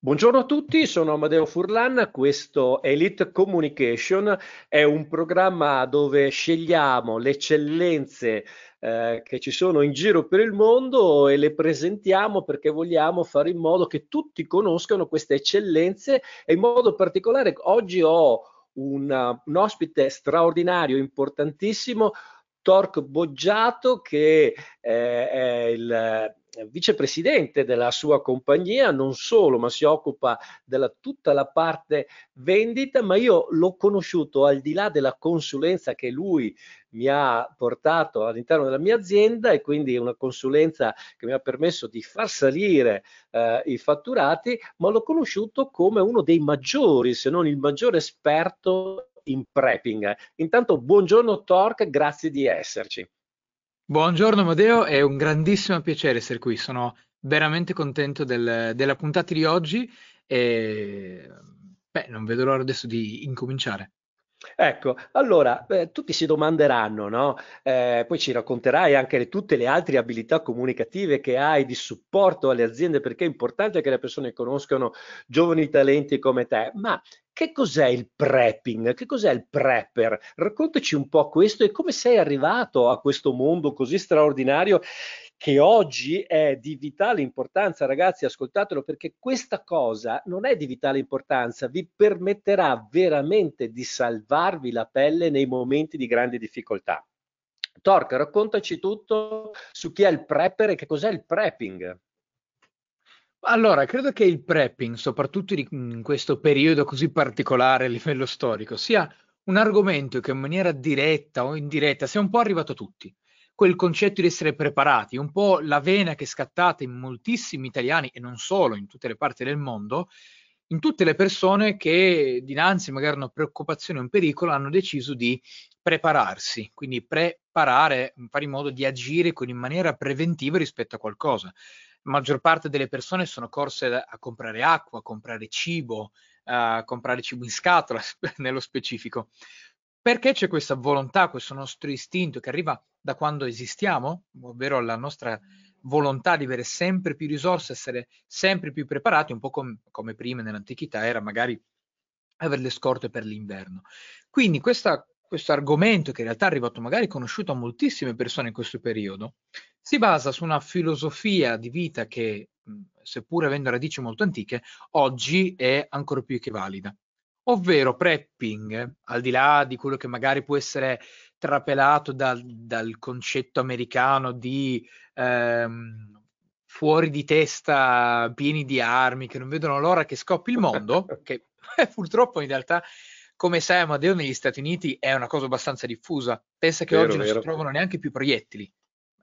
Buongiorno a tutti, sono Amadeo Furlan, questo Elite Communication. È un programma dove scegliamo le eccellenze eh, che ci sono in giro per il mondo e le presentiamo perché vogliamo fare in modo che tutti conoscano queste eccellenze. E in modo particolare oggi ho un, un ospite straordinario, importantissimo, Torque Boggiato che eh, è il vicepresidente della sua compagnia, non solo, ma si occupa della tutta la parte vendita, ma io l'ho conosciuto al di là della consulenza che lui mi ha portato all'interno della mia azienda e quindi una consulenza che mi ha permesso di far salire eh, i fatturati, ma l'ho conosciuto come uno dei maggiori, se non il maggiore esperto in prepping. Intanto buongiorno Torque, grazie di esserci. Buongiorno Amedeo, è un grandissimo piacere essere qui, sono veramente contento del- della puntata di oggi e beh, non vedo l'ora adesso di incominciare. Ecco, allora eh, tutti si domanderanno, no? Eh, poi ci racconterai anche le- tutte le altre abilità comunicative che hai di supporto alle aziende, perché è importante che le persone conoscano giovani talenti come te. Ma che cos'è il prepping? Che cos'è il prepper? Raccontaci un po' questo e come sei arrivato a questo mondo così straordinario che oggi è di vitale importanza. Ragazzi, ascoltatelo perché questa cosa non è di vitale importanza, vi permetterà veramente di salvarvi la pelle nei momenti di grande difficoltà. Torca, raccontaci tutto su chi è il prepper e che cos'è il prepping. Allora, credo che il prepping, soprattutto in questo periodo così particolare a livello storico, sia un argomento che in maniera diretta o indiretta sia un po' arrivato a tutti. Quel concetto di essere preparati, un po' la vena che è scattata in moltissimi italiani e non solo, in tutte le parti del mondo, in tutte le persone che dinanzi magari a una preoccupazione o un pericolo hanno deciso di prepararsi, quindi preparare, fare in modo di agire in maniera preventiva rispetto a qualcosa maggior parte delle persone sono corse a comprare acqua, a comprare cibo, a comprare cibo in scatola, nello specifico. Perché c'è questa volontà, questo nostro istinto che arriva da quando esistiamo, ovvero la nostra volontà di avere sempre più risorse, essere sempre più preparati, un po' com- come prima nell'antichità era magari avere le scorte per l'inverno. Quindi questa questo argomento, che in realtà è arrivato magari conosciuto a moltissime persone in questo periodo, si basa su una filosofia di vita che, seppur avendo radici molto antiche, oggi è ancora più che valida. Ovvero prepping, al di là di quello che magari può essere trapelato dal, dal concetto americano di ehm, fuori di testa, pieni di armi, che non vedono l'ora che scoppi il mondo, che purtroppo in realtà come sai Amadeo negli Stati Uniti è una cosa abbastanza diffusa. Pensa che vero, oggi vero. non si trovano neanche più proiettili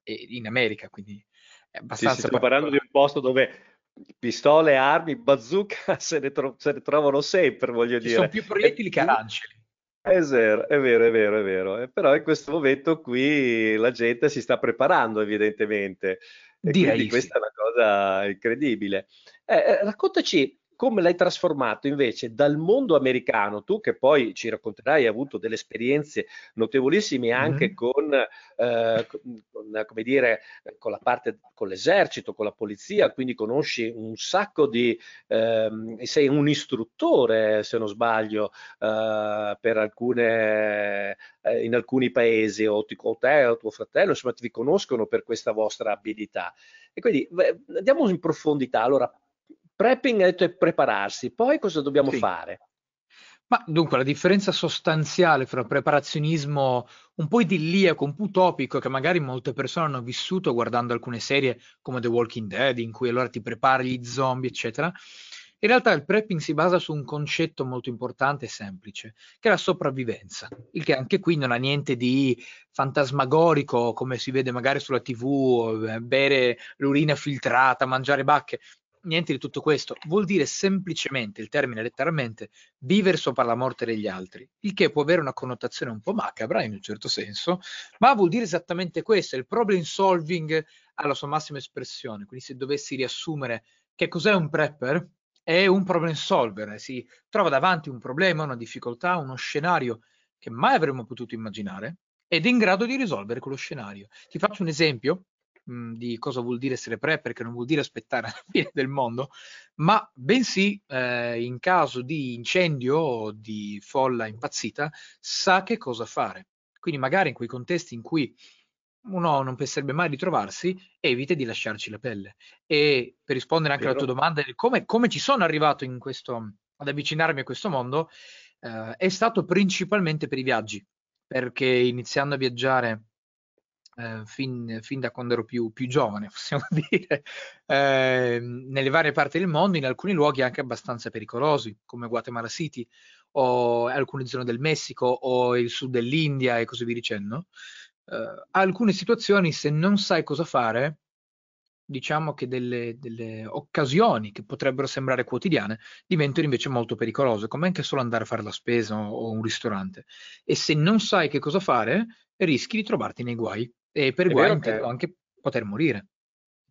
in America, quindi è abbastanza... Sì, stiamo parlando di un posto dove pistole, armi, bazooka se ne, tro- se ne trovano sempre, voglio Ci dire. Sono più proiettili che aranceli. È vero, è vero, è vero, è vero. Eh, però in questo momento qui la gente si sta preparando evidentemente. E Direi quindi questa sì. è una cosa incredibile. Eh, eh raccontaci come l'hai trasformato invece dal mondo americano, tu che poi ci racconterai, hai avuto delle esperienze notevolissime anche mm-hmm. con, eh, con, come dire, con la parte, con l'esercito, con la polizia, quindi conosci un sacco di, eh, sei un istruttore, se non sbaglio, eh, per alcune, eh, in alcuni paesi, o, o te o tuo fratello, insomma, ti conoscono per questa vostra abilità. E quindi andiamo in profondità. Allora, Prepping ha detto è prepararsi, poi cosa dobbiamo sì. fare? Ma dunque la differenza sostanziale fra preparazionismo un po' idilliaco, un po' utopico, che magari molte persone hanno vissuto guardando alcune serie come The Walking Dead, in cui allora ti prepari gli zombie, eccetera, in realtà il prepping si basa su un concetto molto importante e semplice, che è la sopravvivenza, il che anche qui non ha niente di fantasmagorico, come si vede magari sulla TV, eh, bere l'urina filtrata, mangiare bacche niente di tutto questo, vuol dire semplicemente, il termine letteralmente, vivere sopra la morte degli altri, il che può avere una connotazione un po' macabra in un certo senso, ma vuol dire esattamente questo, il problem solving alla sua massima espressione, quindi se dovessi riassumere che cos'è un prepper, è un problem solver, si trova davanti un problema, una difficoltà, uno scenario che mai avremmo potuto immaginare ed è in grado di risolvere quello scenario. Ti faccio un esempio mh, di cosa vuol dire essere prepper, che non vuol dire aspettare la fine del mondo, ma bensì eh, in caso di incendio o di folla impazzita sa che cosa fare. Quindi magari in quei contesti in cui uno non penserebbe mai di trovarsi, evita di lasciarci la pelle. E per rispondere anche Vero. alla tua domanda, come, come ci sono arrivato questo, ad avvicinarmi a questo mondo, eh, è stato principalmente per i viaggi, perché iniziando a viaggiare eh, fin, fin, da quando ero più, più giovane, possiamo dire, eh, nelle varie parti del mondo, in alcuni luoghi anche abbastanza pericolosi, come Guatemala City o alcune zone del Messico o il sud dell'India e così via dicendo eh, alcune situazioni, se non sai cosa fare, diciamo che delle, delle, occasioni che potrebbero sembrare quotidiane diventano invece molto pericolose, come anche solo andare a fare la spesa o, o un ristorante. E se non sai che cosa fare, rischi di trovarti nei guai. E per guai intendo che... anche poter morire.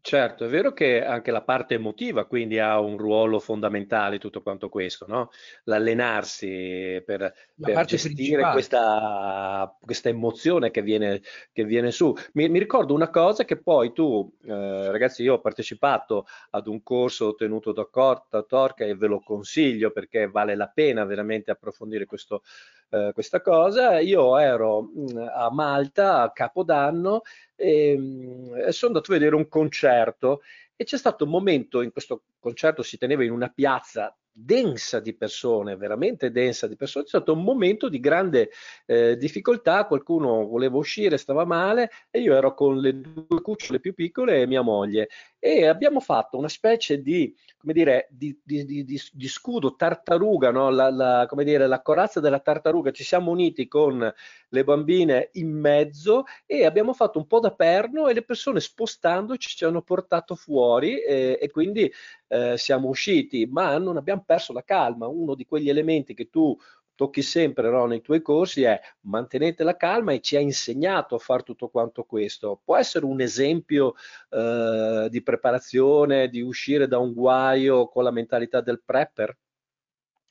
Certo, è vero che anche la parte emotiva quindi ha un ruolo fondamentale tutto quanto questo, no? L'allenarsi per, per gestire questa, questa, emozione che viene, che viene su. Mi, mi, ricordo una cosa che poi tu, eh, ragazzi, io ho partecipato ad un corso tenuto da, da Torca e ve lo consiglio perché vale la pena veramente approfondire questo, eh, questa cosa. Io ero mm, a Malta a Capodanno e, mh, e sono andato a vedere un concerto. E c'è stato un momento in questo concerto si teneva in una piazza densa di persone, veramente densa di persone, c'è stato un momento di grande eh, difficoltà, qualcuno voleva uscire, stava male e io ero con le due cucciole più piccole e mia moglie e abbiamo fatto una specie di, dire, di, di, di, scudo tartaruga, no? la, la, dire, la corazza della tartaruga, ci siamo uniti con le bambine in mezzo e abbiamo fatto un po' da perno e le persone spostandoci ci hanno portato fuori e, e quindi eh, siamo usciti, ma non abbiamo perso la calma. Uno di quegli elementi che tu tocchi sempre no, nei tuoi corsi è mantenete la calma e ci ha insegnato a fare tutto quanto questo. Può essere un esempio eh, di preparazione, di uscire da un guaio con la mentalità del prepper?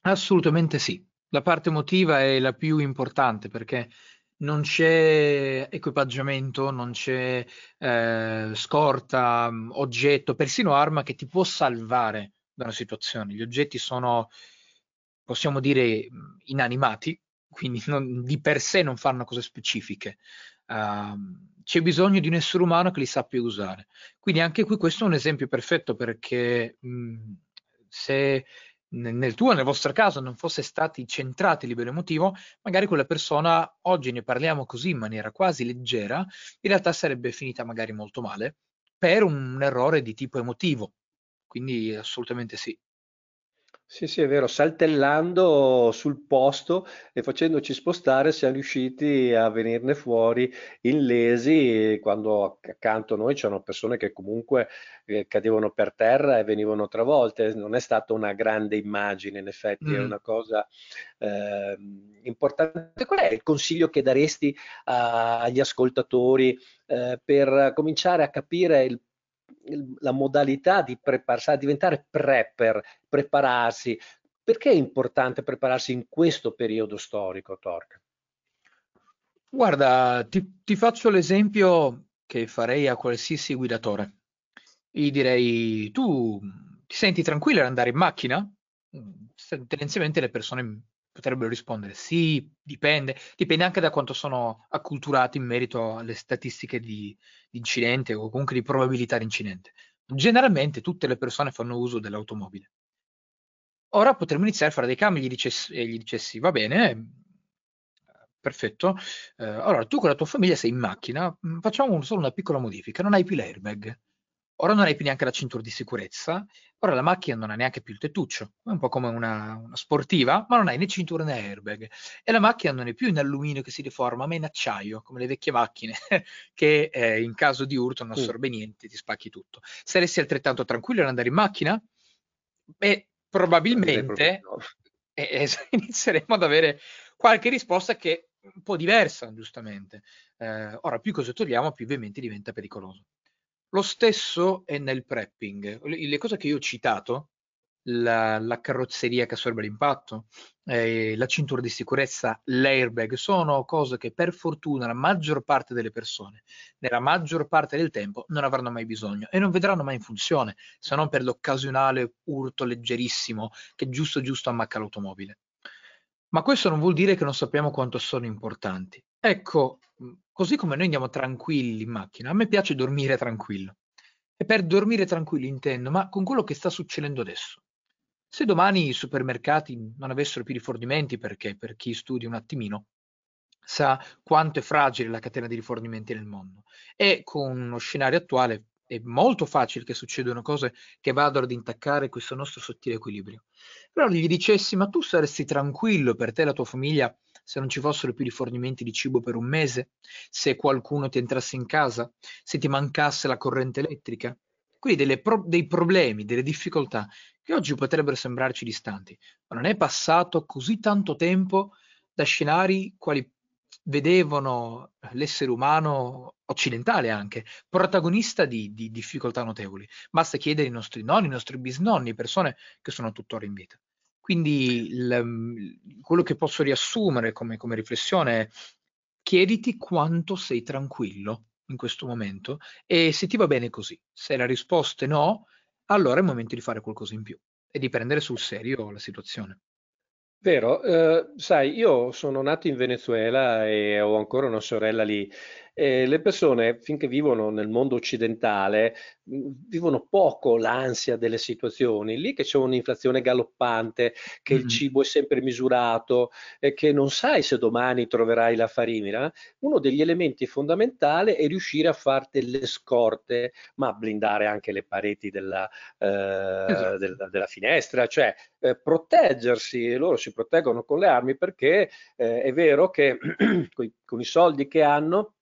Assolutamente sì. La parte emotiva è la più importante perché non c'è equipaggiamento, non c'è eh, scorta, oggetto, persino arma che ti può salvare da una situazione. Gli oggetti sono, possiamo dire, inanimati, quindi non, di per sé non fanno cose specifiche. Uh, c'è bisogno di un essere umano che li sappia usare. Quindi anche qui questo è un esempio perfetto perché mh, se nel tuo, nel vostro caso, non fosse stati centrati a livello emotivo, magari quella persona, oggi ne parliamo così in maniera quasi leggera, in realtà sarebbe finita magari molto male per un errore di tipo emotivo. Quindi assolutamente sì. Sì, sì, è vero, saltellando sul posto e facendoci spostare siamo riusciti a venirne fuori illesi quando accanto a noi c'erano persone che comunque eh, cadevano per terra e venivano travolte. Non è stata una grande immagine, in effetti, mm. è una cosa eh, importante. Qual è il consiglio che daresti a, agli ascoltatori eh, per cominciare a capire il la modalità di prepararsi, diventare prepper, prepararsi. Perché è importante prepararsi in questo periodo storico, Torque? Guarda, ti, ti faccio l'esempio che farei a qualsiasi guidatore. Gli direi, tu ti senti tranquillo ad andare in macchina? Tendenzialmente le persone potrebbero rispondere sì, dipende, dipende anche da quanto sono acculturati in merito alle statistiche di, di incidente o comunque di probabilità di incidente. Generalmente tutte le persone fanno uso dell'automobile. Ora potremmo iniziare a fare dei cambi, gli dicessi, gli dicessi va bene, perfetto, eh, allora tu con la tua famiglia sei in macchina, mm, facciamo solo una piccola modifica, non hai più l'airbag, ora non hai più neanche la cintura di sicurezza, ora la macchina non ha neanche più il tettuccio, è un po' come una, una sportiva, ma non hai né cintura né airbag. E la macchina non è più in alluminio che si deforma, ma in acciaio, come le vecchie macchine, che eh, in caso di urto non assorbe niente, ti spacchi tutto. Saresti altrettanto tranquillo ad andare in macchina? Beh, probabilmente eh, eh, inizieremo ad avere qualche risposta che è un po' diversa, giustamente. Eh, ora, più cose togliamo, più ovviamente diventa pericoloso. Lo stesso è nel prepping. Le, cose che io ho citato la, la carrozzeria che assorbe l'impatto, eh, la cintura di sicurezza, l'airbag, sono cose che per fortuna la maggior parte delle persone, nella maggior parte del tempo, non avranno mai bisogno e non vedranno mai in funzione, se non per l'occasionale urto leggerissimo che giusto giusto ammacca l'automobile. Ma questo non vuol dire che non sappiamo quanto sono importanti. Ecco, così come noi andiamo tranquilli in macchina, a me piace dormire tranquillo. E per dormire tranquillo intendo, ma con quello che sta succedendo adesso. Se domani i supermercati non avessero più rifornimenti, perché per chi studia un attimino sa quanto è fragile la catena di rifornimenti nel mondo e con lo scenario attuale è molto facile che succedano cose che vadano ad intaccare questo nostro sottile equilibrio. Però gli dicessi, ma tu saresti tranquillo per te e la tua famiglia se non ci fossero più rifornimenti di cibo per un mese, se qualcuno ti entrasse in casa, se ti mancasse la corrente elettrica, quindi pro- dei problemi, delle difficoltà che oggi potrebbero sembrarci distanti, ma non è passato così tanto tempo da scenari quali vedevano l'essere umano occidentale anche protagonista di, di difficoltà notevoli. Basta chiedere ai nostri nonni, ai nostri bisnonni, persone che sono tuttora in vita. Quindi il, quello che posso riassumere come, come riflessione è chiediti quanto sei tranquillo in questo momento e se ti va bene così. Se la risposta è no, allora è il momento di fare qualcosa in più e di prendere sul serio la situazione. Vero, eh, sai, io sono nato in Venezuela e ho ancora una sorella lì e le persone, finché vivono nel mondo occidentale, vivono poco l'ansia delle situazioni. Lì che c'è un'inflazione galoppante, che mm-hmm. il cibo è sempre misurato e che non sai se domani troverai la farina, uno degli elementi fondamentali è riuscire a fare delle scorte, ma blindare anche le pareti della, eh, esatto. della, della finestra, cioè eh, proteggersi. Loro si proteggono con le armi perché eh, è vero che con i soldi che hanno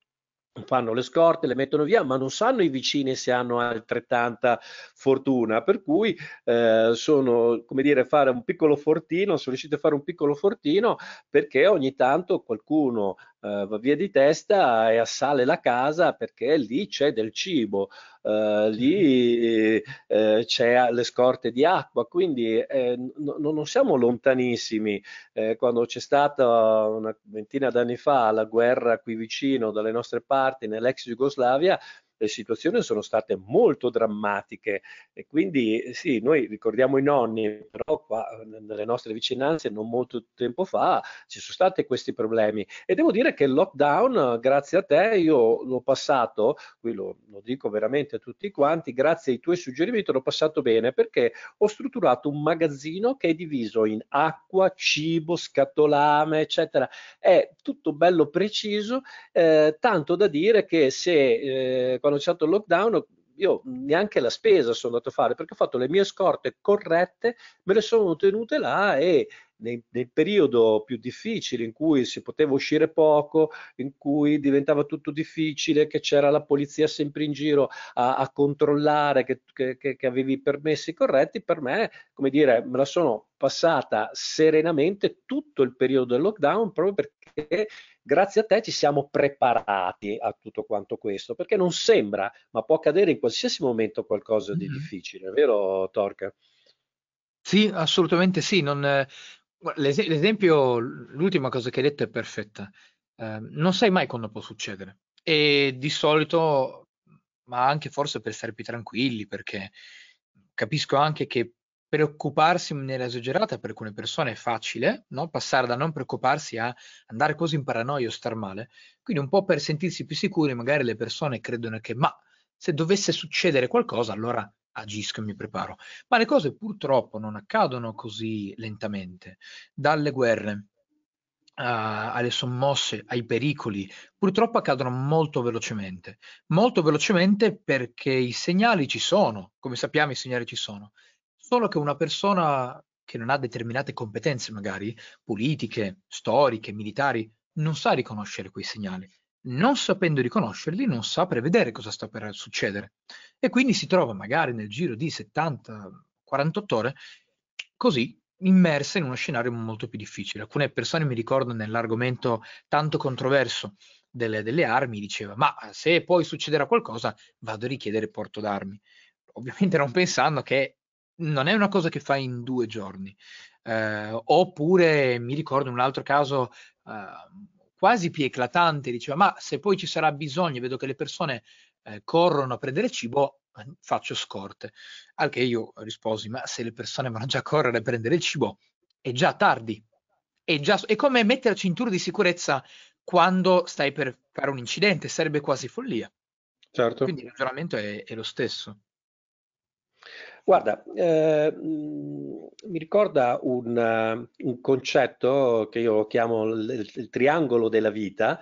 fanno le scorte, le mettono via, ma non sanno i vicini se hanno altrettanta fortuna, per cui eh, sono, come dire, fare un piccolo fortino, sono riusciti a fare un piccolo fortino perché ogni tanto qualcuno eh, va via di testa e assale la casa perché lì c'è del cibo, eh, lì eh, c'è le scorte di acqua, quindi eh, n- non siamo lontanissimi. Eh, quando c'è stata una ventina d'anni fa la guerra qui vicino dalle nostre parti nell'ex Jugoslavia, le situazioni sono state molto drammatiche e quindi sì, noi ricordiamo i nonni, però qua nelle nostre vicinanze non molto tempo fa ci sono stati questi problemi e devo dire che il lockdown, grazie a te, io l'ho passato, qui lo, lo dico veramente a tutti quanti, grazie ai tuoi suggerimenti l'ho passato bene perché ho strutturato un magazzino che è diviso in acqua, cibo, scatolame, eccetera. È tutto bello preciso, eh, tanto da dire che se eh, quando c'è stato il lockdown io neanche la spesa sono andato a fare perché ho fatto le mie scorte corrette, me le sono tenute là e nel, nel, periodo più difficile in cui si poteva uscire poco, in cui diventava tutto difficile, che c'era la polizia sempre in giro a, a controllare che, che, che, avevi i permessi corretti, per me, come dire, me la sono passata serenamente tutto il periodo del lockdown proprio perché grazie a te ci siamo preparati a tutto quanto questo, perché non sembra, ma può accadere in qualsiasi momento qualcosa di mm-hmm. difficile, vero Torca? Sì, assolutamente sì. Non, l'es- l'esempio, l'ultima cosa che hai detto è perfetta. Eh, non sai mai quando può succedere. E di solito, ma anche forse per stare più tranquilli, perché capisco anche che preoccuparsi in maniera esagerata per alcune persone è facile, no? passare da non preoccuparsi a andare così in paranoia o star male. Quindi un po' per sentirsi più sicuri, magari le persone credono che ma se dovesse succedere qualcosa, allora agisco e mi preparo. Ma le cose purtroppo non accadono così lentamente. Dalle guerre Uh, alle sommosse, ai pericoli, purtroppo accadono molto velocemente. Molto velocemente perché i segnali ci sono, come sappiamo i segnali ci sono. Solo che una persona che non ha determinate competenze, magari politiche, storiche, militari, non sa riconoscere quei segnali non sapendo riconoscerli, non sa prevedere cosa sta per succedere e quindi si trova magari nel giro di 70-48 ore così immersa in uno scenario molto più difficile. Alcune persone mi ricordano nell'argomento tanto controverso delle, delle armi, diceva ma se poi succederà qualcosa vado a richiedere porto d'armi. Ovviamente non pensando che non è una cosa che fai in due giorni. Eh, oppure mi ricordo un altro caso eh, quasi più eclatante, diceva ma se poi ci sarà bisogno, vedo che le persone eh, corrono a prendere cibo, faccio scorte. Al che io risposi, ma se le persone vanno già a correre a prendere il cibo, è già tardi. È, già, è come mettere la cintura di sicurezza quando stai per fare un incidente, sarebbe quasi follia. Certo. Quindi il ragionamento è, è lo stesso. Guarda, eh, mi ricorda un, un, concetto che io chiamo il, il, triangolo della vita,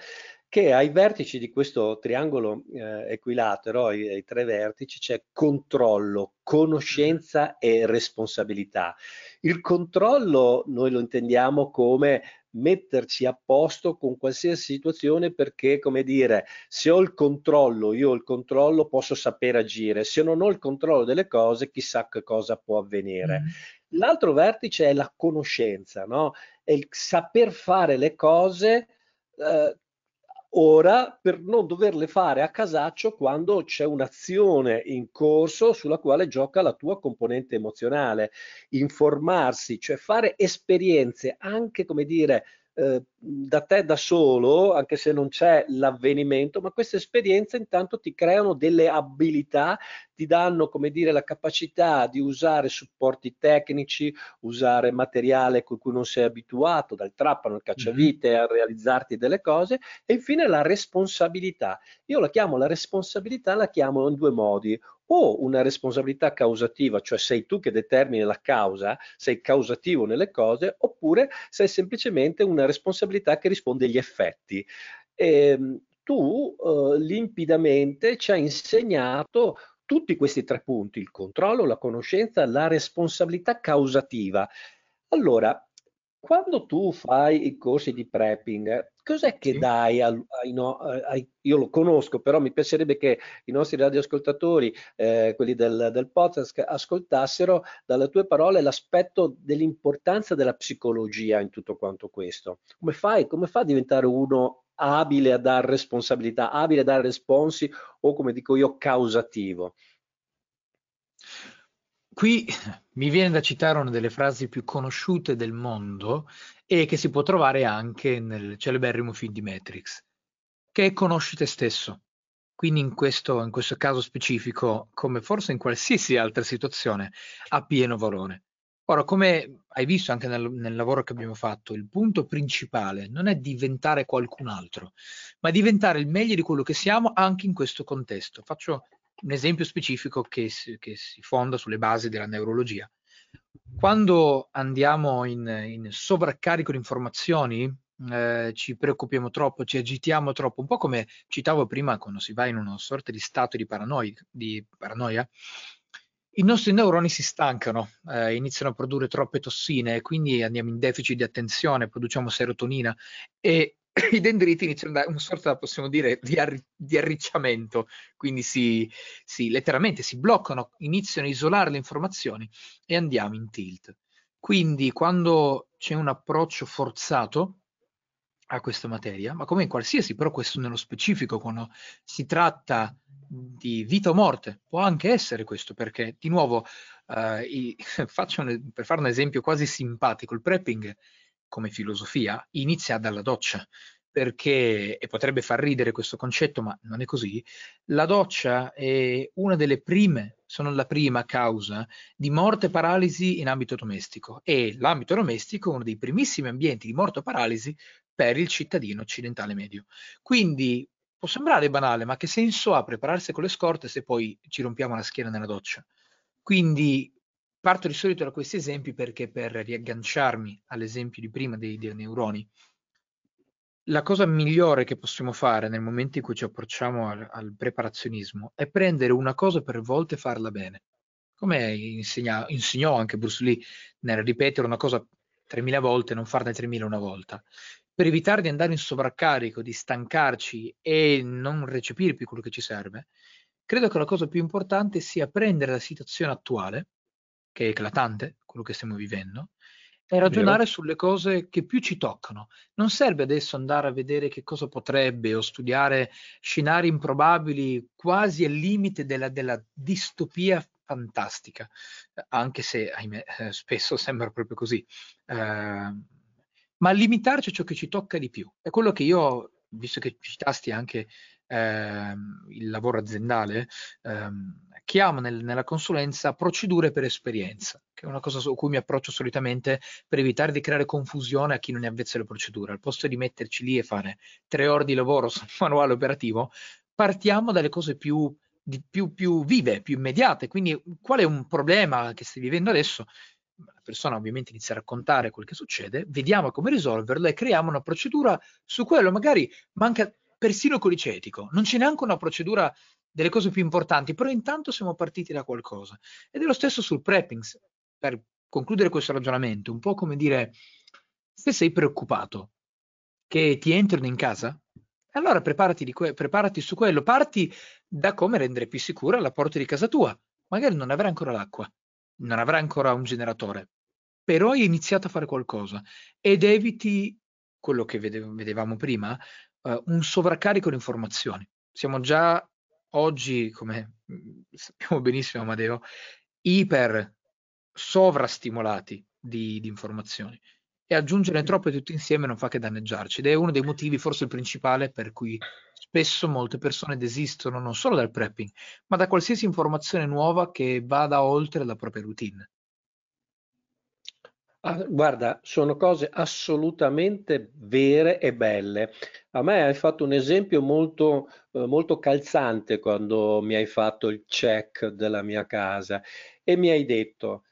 che ai vertici di questo triangolo eh, equilatero, ai, ai, tre vertici, c'è controllo, conoscenza e responsabilità. Il controllo noi lo intendiamo come metterci a posto con qualsiasi situazione perché, come dire, se ho il controllo, io ho il controllo, posso sapere agire. Se non ho il controllo delle cose, chissà che cosa può avvenire. Mm. L'altro vertice è la conoscenza, no? È il saper fare le cose eh, ora per non doverle fare a casaccio quando c'è un'azione in corso sulla quale gioca la tua componente emozionale. Informarsi, cioè fare esperienze anche, come dire, eh, da te da solo, anche se non c'è l'avvenimento, ma queste esperienze intanto ti creano delle abilità, ti danno, come dire, la capacità di usare supporti tecnici, usare materiale con cui non sei abituato, dal trappano al cacciavite mm-hmm. a realizzarti delle cose, e infine la responsabilità. Io la chiamo la responsabilità, la chiamo in due modi o una responsabilità causativa, cioè sei tu che determini la causa, sei causativo nelle cose, oppure sei semplicemente una responsabilità che risponde agli effetti. E, ehm, tu eh, limpidamente ci hai insegnato tutti questi tre punti, il controllo, la conoscenza, la responsabilità causativa. Allora, quando tu fai i corsi di prepping, cos'è che sì. dai ai, ai, no, ai, io lo conosco, però mi piacerebbe che i nostri radioascoltatori, eh, quelli del, del, podcast, ascoltassero dalle tue parole l'aspetto dell'importanza della psicologia in tutto quanto questo. Come fai? Come fa a diventare uno abile a dare responsabilità, abile a dare responsi o come dico io causativo? Qui mi viene da citare una delle frasi più conosciute del mondo e che si può trovare anche nel celeberrimo film di Matrix, che è conosci te stesso. Quindi in questo, in questo caso specifico, come forse in qualsiasi altra situazione, ha pieno valore. Ora, come hai visto anche nel, nel, lavoro che abbiamo fatto, il punto principale non è diventare qualcun altro, ma diventare il meglio di quello che siamo anche in questo contesto. Faccio un esempio specifico che si, che si fonda sulle basi della neurologia. Quando andiamo in, in sovraccarico di informazioni, eh, ci preoccupiamo troppo, ci agitiamo troppo, un po' come citavo prima quando si va in una sorta di stato di, paranoia, di paranoia i nostri neuroni si stancano, eh, iniziano a produrre troppe tossine, quindi andiamo in deficit di attenzione, produciamo serotonina e i dendriti iniziano a dare una sorta, possiamo dire, di, arri- di arricciamento, quindi si, si, letteralmente si bloccano, iniziano a isolare le informazioni e andiamo in tilt. Quindi quando c'è un approccio forzato a questa materia, ma come in qualsiasi, però questo nello specifico, quando si tratta di vita o morte, può anche essere questo, perché di nuovo, eh, i, un, per fare un esempio quasi simpatico, il prepping come filosofia inizia dalla doccia, perché, e potrebbe far ridere questo concetto, ma non è così, la doccia è una delle prime, sono la prima causa di morte e paralisi in ambito domestico e l'ambito domestico è uno dei primissimi ambienti di morte o paralisi per il cittadino occidentale medio. Quindi può sembrare banale, ma che senso ha prepararsi con le scorte se poi ci rompiamo la schiena nella doccia? Quindi Parto di solito da questi esempi perché per riagganciarmi all'esempio di prima dei, dei neuroni, la cosa migliore che possiamo fare nel momento in cui ci approcciamo al, al preparazionismo è prendere una cosa per volta e farla bene. Come insegna, insegnò anche Bruce Lee nel ripetere una cosa 3.000 volte, non farne 3.000 una volta, per evitare di andare in sovraccarico, di stancarci e non recepire più quello che ci serve, credo che la cosa più importante sia prendere la situazione attuale che è eclatante, quello che stiamo vivendo, è ragionare Vero. sulle cose che più ci toccano. Non serve adesso andare a vedere che cosa potrebbe o studiare scenari improbabili quasi al limite della, della distopia fantastica, anche se ahimè, eh, spesso sembra proprio così. Eh, ma limitarci a ciò che ci tocca di più. È quello che io, visto che citasti anche eh, il lavoro aziendale, ehm, chiamo nel, nella consulenza procedure per esperienza, che è una cosa su cui mi approccio solitamente per evitare di creare confusione a chi non è avvezzo alle procedure. Al posto di metterci lì e fare tre ore di lavoro sul manuale operativo, partiamo dalle cose più, di, più, più vive, più immediate. Quindi qual è un problema che stai vivendo adesso? la persona ovviamente inizia a raccontare quel che succede, vediamo come risolverlo e creiamo una procedura su quello, magari manca persino colicetico, non c'è neanche una procedura delle cose più importanti, però intanto siamo partiti da qualcosa. Ed è lo stesso sul prepping, per concludere questo ragionamento, un po' come dire, se sei preoccupato che ti entrano in casa, allora preparati, que- preparati su quello, parti da come rendere più sicura la porta di casa tua. Magari non avrai ancora l'acqua, non avrai ancora un generatore, però hai iniziato a fare qualcosa ed eviti quello che vedevamo prima, uh, un sovraccarico di informazioni. Siamo già oggi, come mm, sappiamo benissimo Amadeo, iper sovrastimolati di, di informazioni e aggiungere troppe tutte insieme non fa che danneggiarci ed è uno dei motivi, forse il principale, per cui spesso molte persone desistono non solo dal prepping, ma da qualsiasi informazione nuova che vada oltre la propria routine. Ah, guarda, sono cose assolutamente vere e belle. A me hai fatto un esempio molto, eh, molto calzante quando mi hai fatto il check della mia casa e mi hai detto,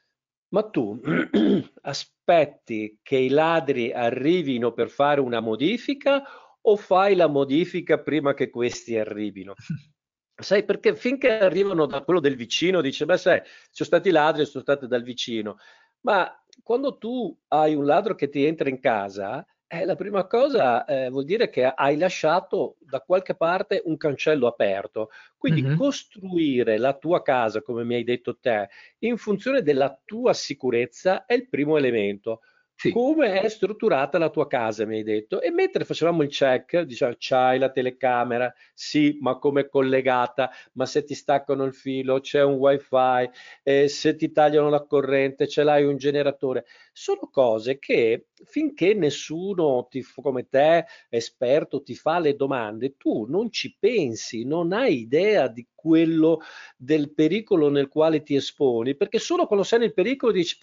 ma tu aspetti che i ladri arrivino per fare una modifica o fai la modifica prima che questi arrivino? Sai, perché finché arrivano da quello del vicino, dice, beh, sai, sono stati ladri, sono stati dal vicino. Ma quando tu hai un ladro che ti entra in casa, eh, la prima cosa eh, vuol dire che hai lasciato da qualche parte un cancello aperto. Quindi mm-hmm. costruire la tua casa, come mi hai detto te, in funzione della tua sicurezza è il primo elemento. Sì. Come è strutturata la tua casa, mi hai detto. E mentre facevamo il check, diciamo, c'hai la telecamera, sì, ma come è collegata? Ma se ti staccano il filo, c'è un wifi, eh, se ti tagliano la corrente, ce l'hai un generatore. Sono cose che finché nessuno ti, come te, esperto, ti fa le domande, tu non ci pensi, non hai idea di quello del pericolo nel quale ti esponi, perché solo quando sei nel pericolo dici,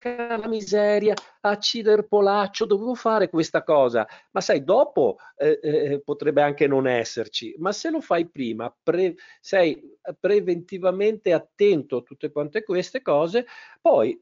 porca la miseria, accider polaccio, dovevo fare questa cosa. Ma sai, dopo eh, eh, potrebbe anche non esserci, ma se lo fai prima, pre- sei preventivamente attento a tutte quante queste cose, poi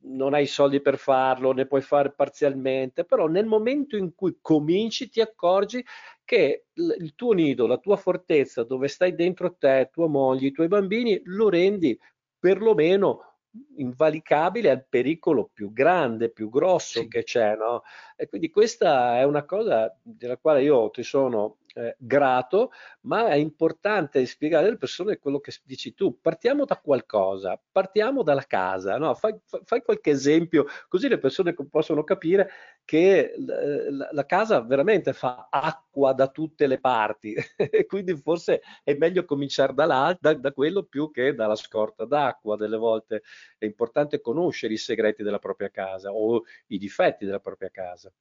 non hai soldi per farlo, ne puoi fare parzialmente, però nel momento in cui cominci ti accorgi che il tuo nido, la tua fortezza, dove stai dentro te, tua moglie, i tuoi bambini, lo rendi perlomeno invalicabile al pericolo più grande, più grosso sì. che c'è, no? E quindi questa è una cosa della quale io ti sono eh, grato, ma è importante spiegare alle persone quello che dici tu. Partiamo da qualcosa, partiamo dalla casa, no? fai, fai, qualche esempio, così le persone possono capire che la, la casa veramente fa acqua da tutte le parti, e quindi forse è meglio cominciare da, là, da, da quello più che dalla scorta d'acqua. Delle volte è importante conoscere i segreti della propria casa o i difetti della propria casa.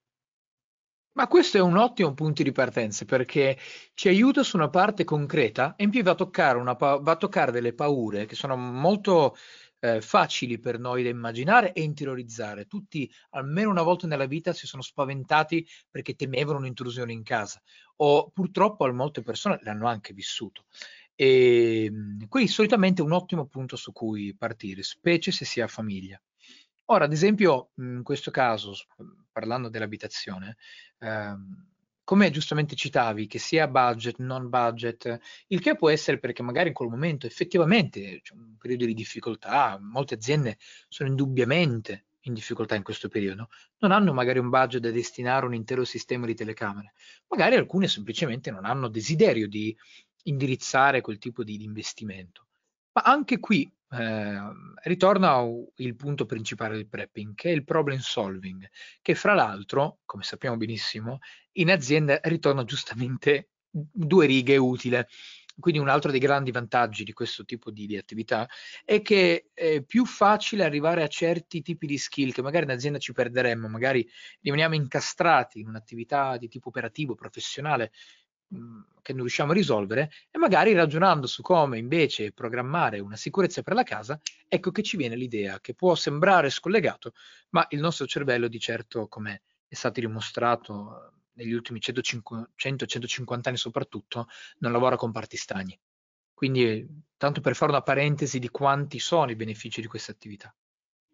Ma questo è un ottimo punto di partenza perché ci aiuta su una parte concreta e in più va a toccare, una, va a toccare delle paure che sono molto eh, facili per noi da immaginare e interiorizzare. Tutti almeno una volta nella vita si sono spaventati perché temevano un'intrusione in casa o purtroppo molte persone l'hanno anche vissuto. E ehm, qui solitamente è un ottimo punto su cui partire, specie se si ha famiglia. Ora, ad esempio, in questo caso, parlando dell'abitazione, ehm, come giustamente citavi, che sia budget, non budget, il che può essere perché magari in quel momento effettivamente c'è un periodo di difficoltà, molte aziende sono indubbiamente in difficoltà in questo periodo, non hanno magari un budget da destinare a un intero sistema di telecamere, magari alcune semplicemente non hanno desiderio di indirizzare quel tipo di, investimento. Ma anche qui eh, ritorna il punto principale del prepping, che è il problem solving, che fra l'altro, come sappiamo benissimo, in azienda ritorna giustamente due righe utile. quindi un altro dei grandi vantaggi di questo tipo di, di attività è che è più facile arrivare a certi tipi di skill che magari in azienda ci perderemmo, magari rimaniamo incastrati in un'attività di tipo operativo, professionale, che non riusciamo a risolvere e magari ragionando su come invece programmare una sicurezza per la casa, ecco che ci viene l'idea che può sembrare scollegato, ma il nostro cervello di certo, come è stato dimostrato negli ultimi 100-150 anni soprattutto, non lavora con parti stagni. Quindi, tanto per fare una parentesi di quanti sono i benefici di questa attività.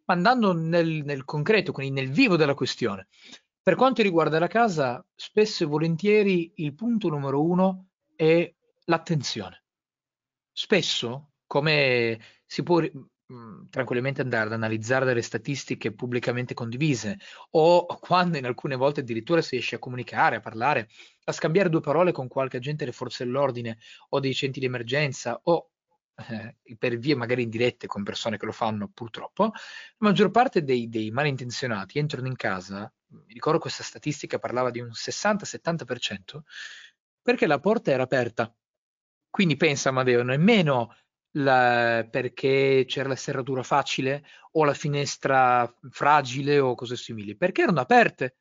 Ma andando nel, nel concreto, quindi nel vivo della questione, per quanto riguarda la casa, spesso e volentieri il punto numero uno è l'attenzione. Spesso, come si può Mhmm, tranquillamente andare ad analizzare delle statistiche pubblicamente condivise o quando in alcune volte addirittura si riesce a comunicare, a parlare, a scambiare due parole con qualche agente delle forze dell'ordine o dei centri di emergenza o eh, per vie magari indirette con persone che lo fanno purtroppo, la maggior parte dei, dei malintenzionati entrano in casa, mi ricordo questa statistica parlava di un 60-70%, perché la porta era aperta. Quindi pensa Amadeo, nemmeno la, perché c'era la serratura facile o la finestra fragile o cose simili, perché erano aperte.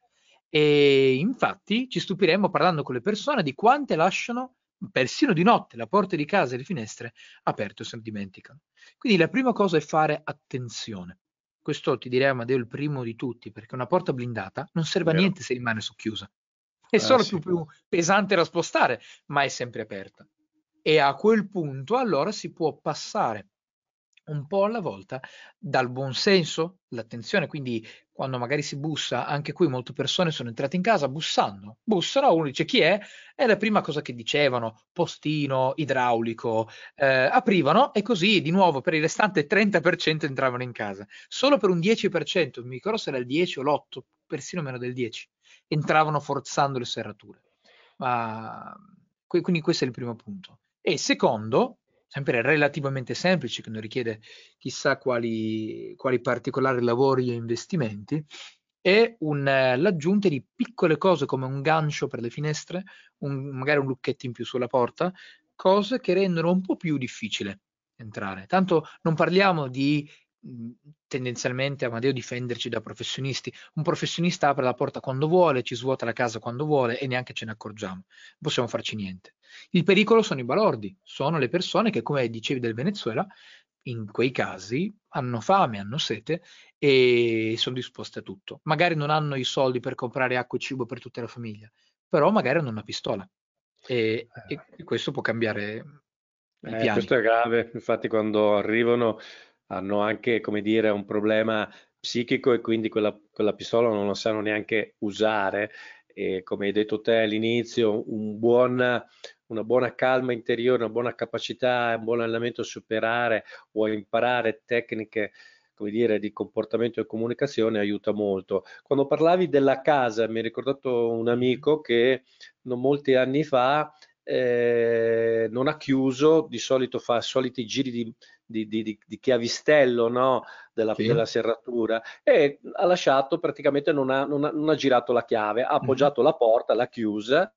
E infatti ci stupiremmo parlando con le persone di quante lasciano persino di notte la porta di casa e le finestre aperte o se ne dimenticano. Quindi la prima cosa è fare attenzione. Questo ti direi Amadeo il primo di tutti, perché una porta blindata non serve a niente se rimane socchiusa. È ah, solo sì. più, più pesante da spostare, ma è sempre aperta e a quel punto allora si può passare un po' alla volta dal buon senso, l'attenzione, quindi quando magari si bussa, anche qui molte persone sono entrate in casa bussando, bussano, uno dice chi è, è la prima cosa che dicevano, postino, idraulico, eh, aprivano e così di nuovo per il restante 30% entravano in casa, solo per un 10%, mi ricordo se era il 10 o l'8, persino meno del 10, entravano forzando le serrature. Ma, quindi questo è il primo punto. E secondo, sempre relativamente semplice, che non richiede chissà quali, quali particolari lavori e investimenti, è un, l'aggiunta di piccole cose come un gancio per le finestre, un, magari un lucchetto in più sulla porta, cose che rendono un po' più difficile entrare. Tanto non parliamo di tendenzialmente Amadeo difenderci da professionisti. Un professionista apre la porta quando vuole, ci svuota la casa quando vuole e neanche ce ne accorgiamo. Non possiamo farci niente. Il pericolo sono i balordi, sono le persone che, come dicevi del Venezuela, in quei casi hanno fame, hanno sete e sono disposte a tutto. Magari non hanno i soldi per comprare acqua e cibo per tutta la famiglia, però magari hanno una pistola e, e eh. questo può cambiare eh, Questo è grave, infatti quando arrivano hanno anche, come dire, un problema psichico e quindi quella, quella pistola non lo sanno neanche usare. E come hai detto te all'inizio, un buon, una buona calma interiore, una buona capacità, un buon allenamento a superare o a imparare tecniche come dire, di comportamento e comunicazione aiuta molto. Quando parlavi della casa, mi ha ricordato un amico che non molti anni fa eh, non ha chiuso, di solito fa soliti giri di, di, di, di chiavistello no? della, sì. della, serratura e ha lasciato praticamente non ha, non ha, non ha girato la chiave, ha mhm. appoggiato mm-hmm. la porta, l'ha chiusa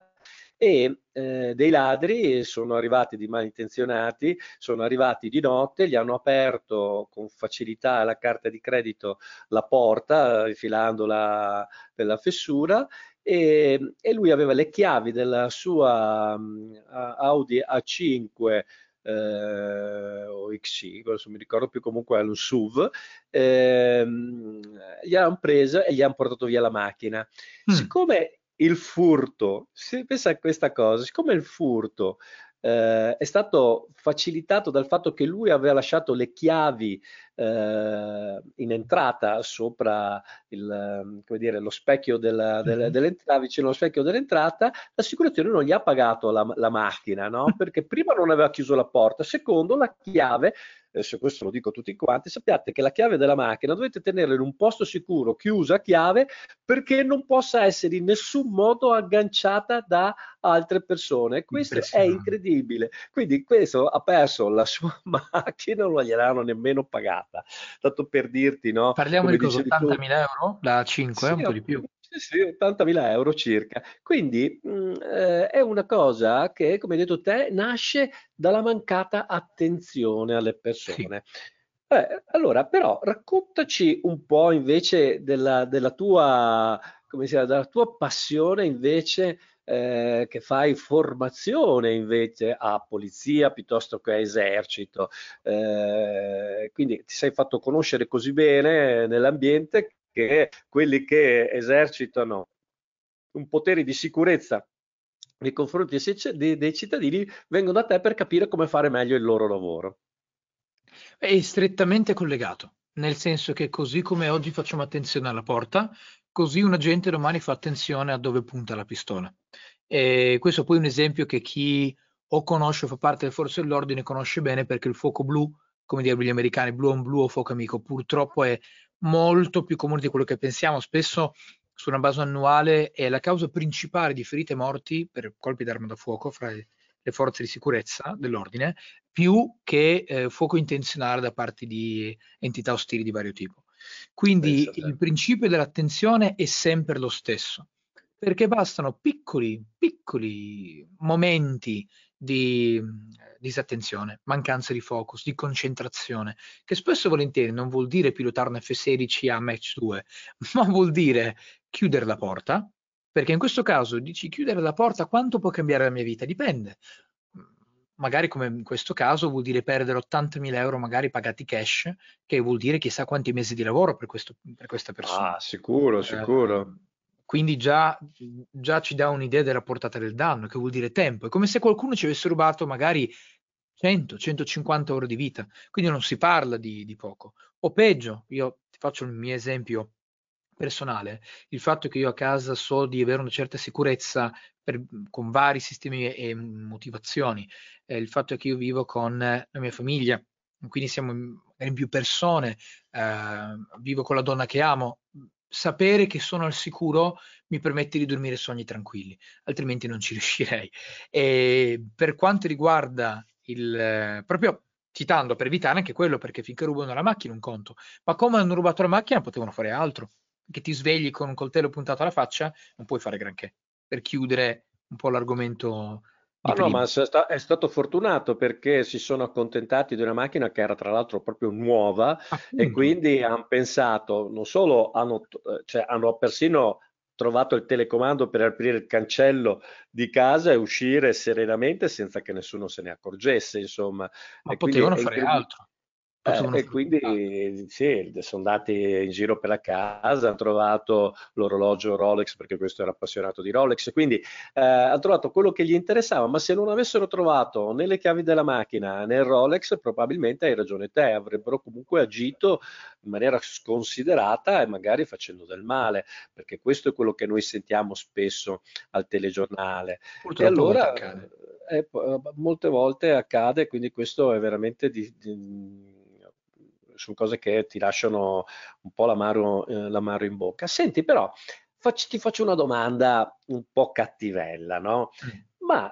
e eh, dei ladri sono arrivati di malintenzionati, sono arrivati di notte, gli hanno aperto con facilità la carta di credito la porta, rifilandola nella fessura e, e, lui aveva le chiavi della sua um, Audi A5 eh, o XC, adesso mi ricordo più comunque è un SUV, ehm, gli hanno preso e gli hanno portato via la macchina. Mm. Siccome il furto, si pensa a questa cosa, siccome il furto eh, è stato facilitato dal fatto che lui aveva lasciato le chiavi eh, in entrata sopra il, dire, lo specchio della, della, dell'entrata, vicino allo specchio dell'entrata, l'assicurazione non gli ha pagato la, la macchina, no? perché prima non aveva chiuso la porta, secondo la chiave adesso questo lo dico a tutti quanti, sappiate che la chiave della macchina dovete tenerla in un posto sicuro, chiusa a chiave, perché non possa essere in nessun modo agganciata da altre persone. Questo è incredibile. Quindi questo ha perso la sua macchina, non gliel'hanno nemmeno pagata. Tanto per dirti, no? Parliamo Come di cosa, 80.000 euro? La 5, sì, un po' di più. Sì, sì, 80.000 euro circa. Quindi mh, mm, eh, è una cosa che, come hai detto te, nasce dalla mancata attenzione alle persone. Sì. Eh, allora, però, raccontaci un po' invece della, della tua, chiama, della tua passione invece eh, che fai formazione invece a polizia piuttosto che a esercito. Eh, quindi ti sei fatto conoscere così bene nell'ambiente che quelli che esercitano un potere di sicurezza nei confronti dei, cittadini vengono da te per capire come fare meglio il loro lavoro. È strettamente collegato, nel senso che così come oggi facciamo attenzione alla porta, così un agente domani fa attenzione a dove punta la pistola. E questo poi è un esempio che chi o conosce o fa parte delle forze dell'ordine conosce bene perché il fuoco blu, come direbbero gli americani, blu on blu o fuoco amico, purtroppo è molto più comune di quello che pensiamo. Spesso su una base annuale è la causa principale di ferite e morti per colpi d'arma da fuoco fra le forze di sicurezza dell'ordine, più che eh, fuoco intenzionale da parte di entità ostili di vario tipo. Quindi il principio dell'attenzione è sempre lo stesso, perché bastano piccoli, piccoli momenti di disattenzione, mancanza di focus, di concentrazione, che spesso e volentieri non vuol dire pilotare un F16 a match 2, ma vuol dire chiudere la porta, perché in questo caso dici chiudere la porta, quanto può cambiare la mia vita? Dipende magari come in questo caso vuol dire perdere 80.000 euro magari pagati cash, che vuol dire chissà quanti mesi di lavoro per, questo, per questa persona. Ah, sicuro, sicuro. Eh, quindi già, già, ci dà un'idea della portata del danno, che vuol dire tempo. È come se qualcuno ci avesse rubato magari 100, 150 ore di vita, quindi non si parla di, di poco. O peggio, io ti faccio il mio esempio personale, il fatto che io a casa so di avere una certa sicurezza per, con vari sistemi e motivazioni, eh, il fatto che io vivo con la mia famiglia, quindi siamo in più persone, eh, vivo con la donna che amo, sapere che sono al sicuro mi permette di dormire sogni tranquilli, altrimenti non ci riuscirei. E per quanto riguarda il proprio citando per evitare anche quello, perché finché rubano la macchina un conto, ma come hanno rubato la macchina potevano fare altro che ti svegli con un coltello puntato alla faccia, non puoi fare granché. Per chiudere un po' l'argomento. Ah, no, ma è stato fortunato perché si sono accontentati di una macchina che era tra l'altro proprio nuova Appunto. e quindi hanno pensato, non solo hanno, cioè, hanno persino trovato il telecomando per aprire il cancello di casa e uscire serenamente senza che nessuno se ne accorgesse, insomma. Ma e potevano fare altro. Eh, e quindi sì, sono andati in giro per la casa, hanno trovato l'orologio Rolex perché questo era appassionato di Rolex, quindi eh, hanno trovato quello che gli interessava, ma se non avessero trovato né le chiavi della macchina né il Rolex, probabilmente hai ragione te, avrebbero comunque agito in maniera sconsiderata e magari facendo del male, perché questo è quello che noi sentiamo spesso al telegiornale. Purtroppo e allora eh, molte volte accade, quindi questo è veramente di, di sono cose che ti lasciano un po' l'amaro, eh, l'amaro in bocca. Senti, però, faccio, ti faccio una domanda un po' cattivella, no? Ma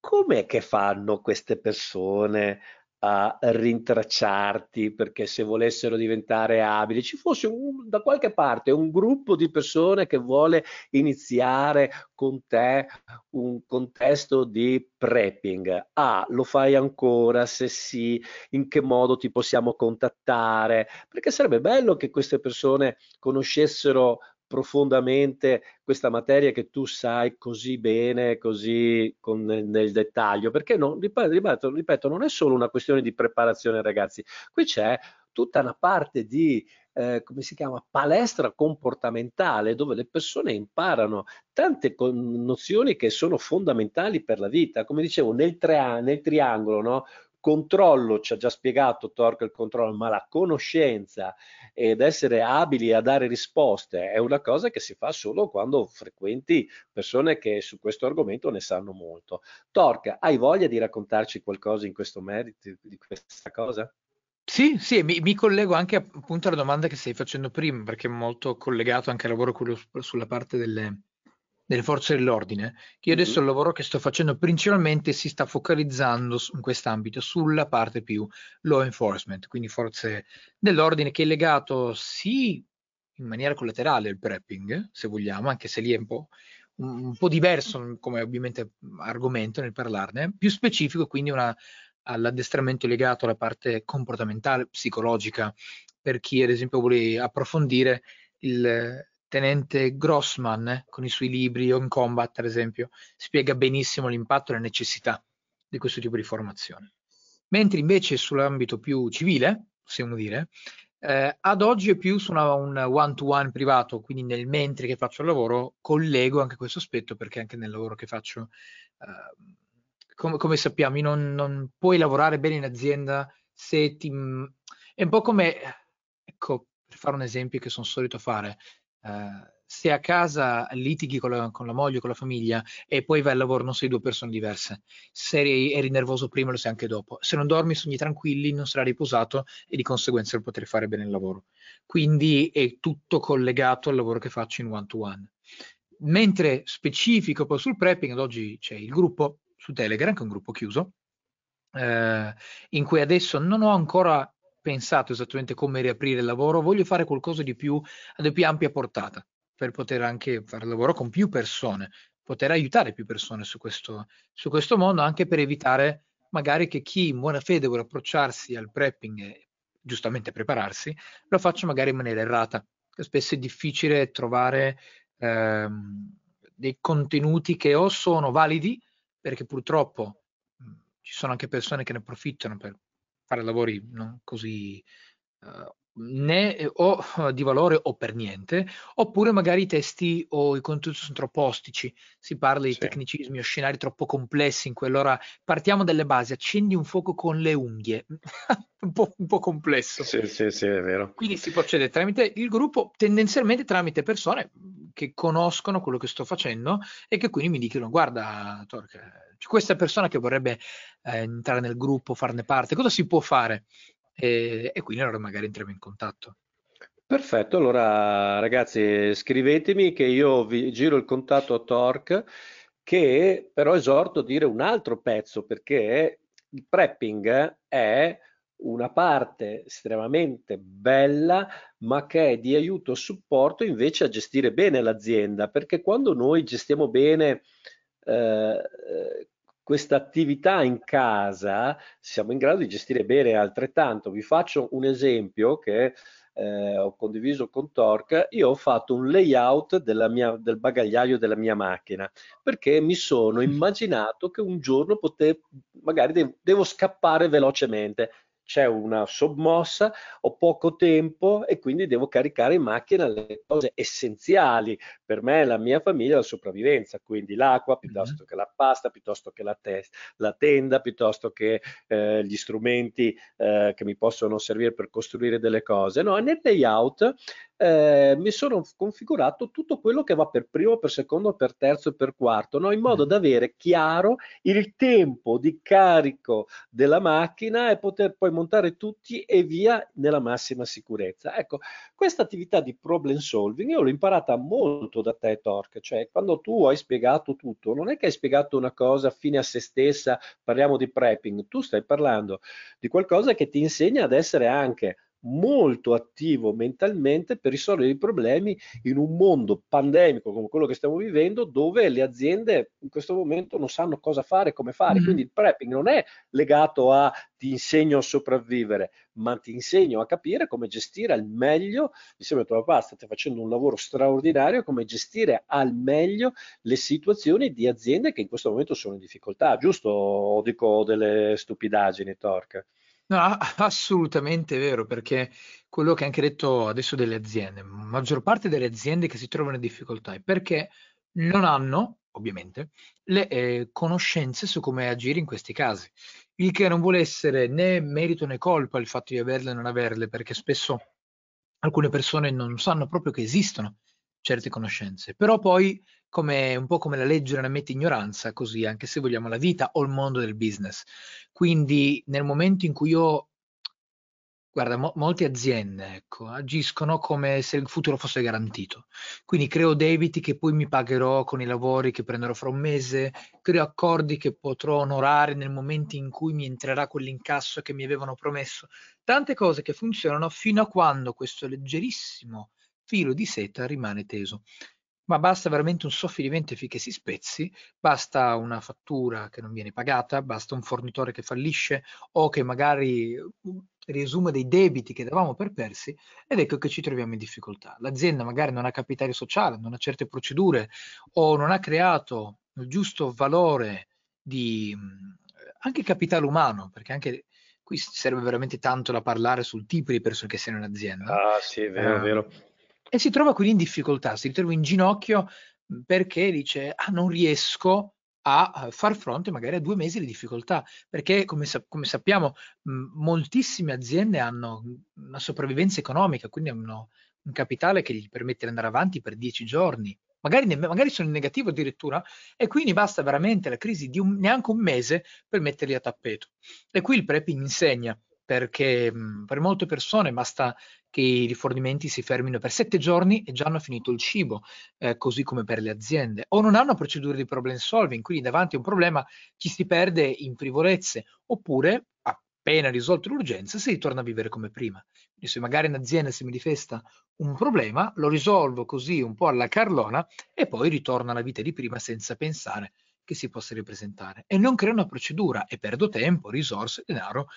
com'è che fanno queste persone a rintracciarti perché se volessero diventare abili ci fosse un, da qualche parte un gruppo di persone che vuole iniziare con te un contesto di prepping. Ah, lo fai ancora? Se sì, in che modo ti possiamo contattare? Perché sarebbe bello che queste persone conoscessero profondamente questa materia che tu sai così bene, così con, nel, dettaglio, perché non, ripeto, ripeto, non è solo una questione di preparazione ragazzi, qui c'è tutta una parte di eh, come si chiama, palestra comportamentale dove le persone imparano tante nozioni che sono fondamentali per la vita. Come dicevo, nel, nel triangolo, no? Controllo, ci ha già spiegato Torque il controllo, ma la conoscenza ed essere abili a dare risposte è una cosa che si fa solo quando frequenti persone che su questo argomento ne sanno molto. Torque, hai voglia di raccontarci qualcosa in questo merito di questa cosa? Sì, sì, mi, mi, collego anche appunto alla domanda che stai facendo prima, perché è molto collegato anche al lavoro sulla parte delle, delle forze dell'ordine, che io adesso mm-hmm. il lavoro che sto facendo principalmente si sta focalizzando in quest'ambito sulla parte più law enforcement, quindi forze dell'ordine che è legato sì in maniera collaterale il prepping, se vogliamo, anche se lì è un po', un, un po diverso come ovviamente argomento nel parlarne, più specifico quindi una, all'addestramento legato alla parte comportamentale, psicologica, per chi ad esempio vuole approfondire il tenente Grossman eh, con i suoi libri On Combat, ad esempio, spiega benissimo l'impatto e la necessità di questo tipo di formazione. Mentre invece sull'ambito più civile, possiamo dire, eh, ad oggi è più su una, un one-to-one privato, quindi nel mentre che faccio il lavoro collego anche questo aspetto perché anche nel lavoro che faccio, eh, come, come, sappiamo, non, non, puoi lavorare bene in azienda se ti... È un po' come, ecco, per fare un esempio che sono solito fare, eh, se a casa litighi con la, con la, moglie, con la famiglia e poi vai al lavoro, non sei due persone diverse. Se eri, eri, nervoso prima, lo sei anche dopo. Se non dormi, sogni tranquilli, non sarai riposato e di conseguenza non potrai fare bene il lavoro. Quindi è tutto collegato al lavoro che faccio in one to one. Mentre specifico poi sul prepping, ad oggi c'è il gruppo su Telegram, che è un gruppo chiuso, eh, in cui adesso non ho ancora pensato esattamente come riaprire il lavoro, voglio fare qualcosa di più, di più ampia portata per poter anche fare lavoro con più persone, poter aiutare più persone su questo, su questo mondo, anche per evitare magari che chi in buona fede vuole approcciarsi al prepping e giustamente prepararsi, lo faccia magari in maniera errata. Spesso è difficile trovare ehm, dei contenuti che o sono validi, perché purtroppo mh, ci sono anche persone che ne approfittano per fare lavori non così uh, né o di valore o per niente, oppure magari i testi o i contenuti sono troppo ostici, si parla di sì. tecnicismi o scenari troppo complessi in quell'ora partiamo dalle basi, accendi un fuoco con le unghie, un, po', un, po', complesso. Sì, sì, sì, è vero. Quindi si procede tramite il gruppo, tendenzialmente tramite persone che conoscono quello che sto facendo e che quindi mi dicono guarda, Torque, c'è questa persona che vorrebbe eh, entrare nel gruppo, farne parte, cosa si può fare? E, e quindi allora magari entriamo in contatto. Perfetto, allora ragazzi scrivetemi che io vi giro il contatto a Torque che però esorto a dire un altro pezzo perché il prepping è una parte estremamente bella ma che è di aiuto e supporto invece a gestire bene l'azienda perché quando noi gestiamo bene eh, questa attività in casa siamo in grado di gestire bene altrettanto. Vi faccio un esempio che eh, ho condiviso con Torque. Io ho fatto un layout mia, del bagagliaio della mia macchina perché mi sono immaginato che un giorno potevo, magari devo, devo scappare velocemente c'è una sommossa, ho poco tempo e quindi devo caricare in macchina le cose essenziali per me e la mia famiglia, la sopravvivenza, quindi l'acqua piuttosto che la pasta, piuttosto che la, te- la tenda, piuttosto che eh, gli strumenti eh, che mi possono servire per costruire delle cose. No, nel layout eh, mi sono configurato tutto quello che va per primo, per secondo, per terzo e per quarto, no? in modo da avere chiaro il tempo di carico della macchina e poter poi montare tutti e via nella massima sicurezza. Ecco, questa attività di problem solving io l'ho imparata molto da te, Torque, cioè quando tu hai spiegato tutto, non è che hai spiegato una cosa fine a se stessa, parliamo di prepping, tu stai parlando di qualcosa che ti insegna ad essere anche molto attivo mentalmente per risolvere i problemi in un mondo pandemico come quello che stiamo vivendo dove le aziende in questo momento non sanno cosa fare, come fare. Mm. Quindi il prepping non è legato a ti insegno a sopravvivere, ma ti insegno a capire come gestire al meglio, insieme a tuo papà state facendo un lavoro straordinario, come gestire al meglio le situazioni di aziende che in questo momento sono in difficoltà, giusto? O dico delle stupidaggini, Torca? No, assolutamente vero, perché quello che hai anche detto adesso delle aziende, la maggior parte delle aziende che si trovano in difficoltà è perché non hanno, ovviamente, le eh, conoscenze su come agire in questi casi. Il che non vuole essere né merito né colpa il fatto di averle o non averle, perché spesso alcune persone non sanno proprio che esistono certe conoscenze, però poi come, un po' come la legge non ammette ignoranza, così anche se vogliamo la vita o il mondo del business. Quindi nel momento in cui io, guarda, mo- molte aziende ecco, agiscono come se il futuro fosse garantito. Quindi creo debiti che poi mi pagherò con i lavori che prenderò fra un mese, creo accordi che potrò onorare nel momento in cui mi entrerà quell'incasso che mi avevano promesso. Tante cose che funzionano fino a quando questo leggerissimo filo di seta rimane teso. Ma basta veramente un soffio di vento che si spezzi, basta una fattura che non viene pagata, basta un fornitore che fallisce o che magari mm, riesume dei debiti che davamo per persi ed ecco che ci troviamo in difficoltà. L'azienda magari non ha capitale sociale, non ha certe procedure o non ha creato il giusto valore di mm, anche capitale umano, perché anche qui serve veramente tanto da parlare sul tipo di persone che siano in azienda. Ah, sì, è vero, è vero. E si trova quindi in difficoltà, si ritrova in ginocchio mhmm, perché dice, ah, non riesco a far fronte magari a due mesi di difficoltà, perché come, sa- come sappiamo mh, moltissime aziende hanno una sopravvivenza economica, quindi hanno un capitale che gli permette di andare avanti per dieci giorni, magari, ne- magari sono in negativo addirittura, e quindi basta veramente la crisi di un, neanche un mese per metterli a tappeto. E qui il prepping insegna, perché mh, per molte persone basta che i rifornimenti si fermino per sette giorni e già hanno finito il cibo, eh, così come per le aziende, o non hanno procedure di problem solving, quindi davanti a un problema ci si perde in frivolezze, oppure appena risolto l'urgenza si ritorna a vivere come prima. Quindi se magari in azienda si manifesta un problema, lo risolvo così un po' alla carlona e poi ritorno alla vita di prima senza pensare che si possa ripresentare. E non creo una procedura e perdo tempo, risorse, denaro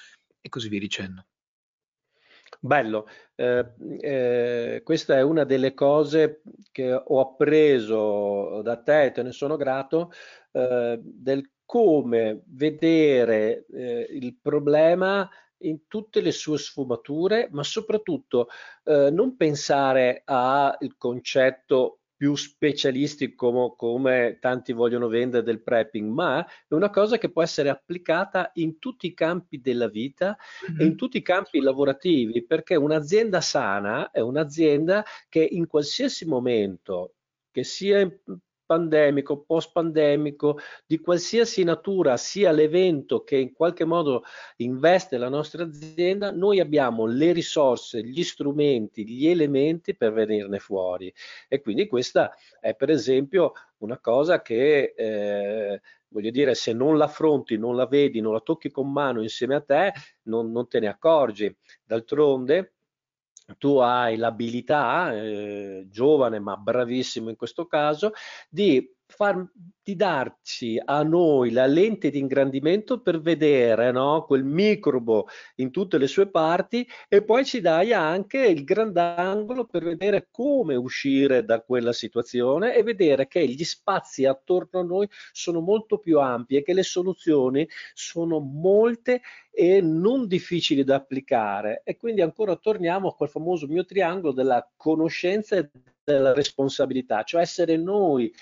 e così via dicendo. Bello, eh, eh, questa è una delle cose che ho appreso da te e te ne sono grato, eh, del come vedere eh, il problema in tutte le sue sfumature, ma soprattutto eh, non pensare al concetto più specialisti come, come, tanti vogliono vendere del prepping, ma è una cosa che può essere applicata in tutti i campi della vita mm-hmm. e in tutti i campi lavorativi, perché un'azienda sana è un'azienda che in qualsiasi momento, che sia in pandemico, post pandemico, di qualsiasi natura sia l'evento che in qualche modo investe la nostra azienda, noi abbiamo le risorse, gli strumenti, gli elementi per venirne fuori. E quindi questa è per esempio una cosa che eh, voglio dire, se non l'affronti, non la vedi, non la tocchi con mano insieme a te, non, non te ne accorgi. D'altronde, tu hai l'abilità, eh, giovane ma bravissimo in questo caso, di far, di darci a noi la lente di ingrandimento per vedere no, quel microbo in tutte le sue parti e poi ci dai anche il grandangolo per vedere come uscire da quella situazione e vedere che gli spazi attorno a noi sono molto più ampi e che le soluzioni sono molte e non difficili da applicare. E quindi ancora torniamo a quel famoso mio triangolo della conoscenza e della responsabilità, cioè essere noi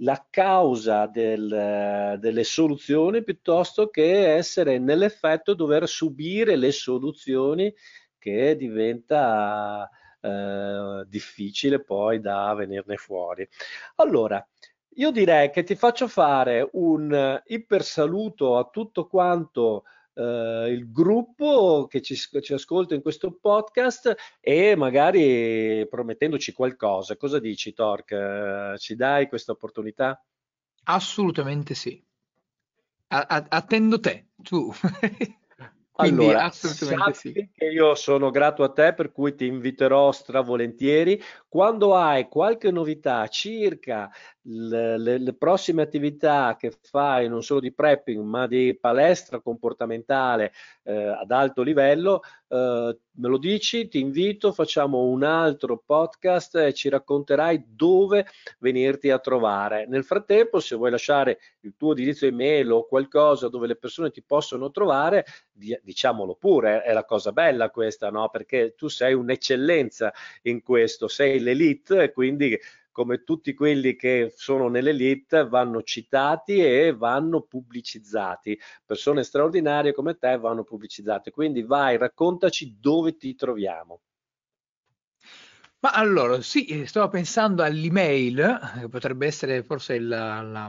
la causa del, delle soluzioni piuttosto che essere nell'effetto dover subire le soluzioni che diventa eh, difficile poi da venirne fuori. Allora, io direi che ti faccio fare un iper saluto a tutto quanto eh, il gruppo che ci, ci, ascolta in questo podcast e magari promettendoci qualcosa. Cosa dici, Torque? Ci dai questa opportunità? Assolutamente sì. A- a- attendo te, tu. Quindi allora, assolutamente sì. che io sono grato a te, per cui ti inviterò stravolentieri. Quando hai qualche novità circa le, le, le, prossime attività che fai, non solo di prepping, ma di palestra comportamentale eh, ad alto livello, eh, me lo dici, ti invito, facciamo un altro podcast e ci racconterai dove venirti a trovare. Nel frattempo, se vuoi lasciare il tuo indirizzo email o qualcosa dove le persone ti possono trovare, diciamolo pure, è la cosa bella questa, no? Perché tu sei un'eccellenza in questo, sei l'elite e quindi come tutti quelli che sono nell'elite, vanno citati e vanno pubblicizzati. Persone straordinarie come te vanno pubblicizzate. Quindi vai, raccontaci dove ti troviamo. Ma allora, sì, eh, stavo pensando all'email, che eh, potrebbe essere forse la, la,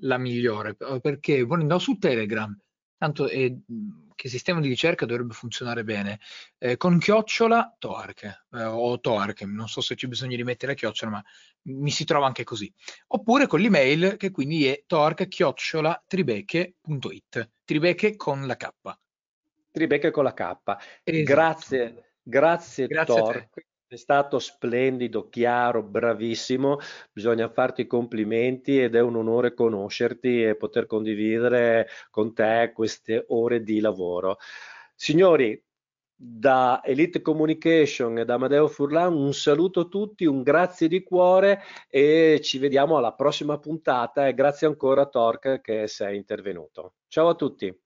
la migliore, perché volendo su Telegram, tanto è, che sistema di ricerca dovrebbe funzionare bene, eh, con chiocciola Toark eh, o Toark, non so se ci bisogna rimettere la chiocciola, ma mi si trova anche così. Oppure con l'email che quindi è toark chiocciola tribeche.it, tribeche con la K. Tribeche con la K. Esatto. Grazie, grazie, grazie Torque È stato splendido, chiaro, bravissimo, bisogna farti i complimenti ed è un onore conoscerti e poter condividere con te queste ore di lavoro. Signori, da Elite Communication e da Amadeo Furlan un saluto a tutti, un grazie di cuore e ci vediamo alla prossima puntata e grazie ancora a Torque che sei intervenuto. Ciao a tutti.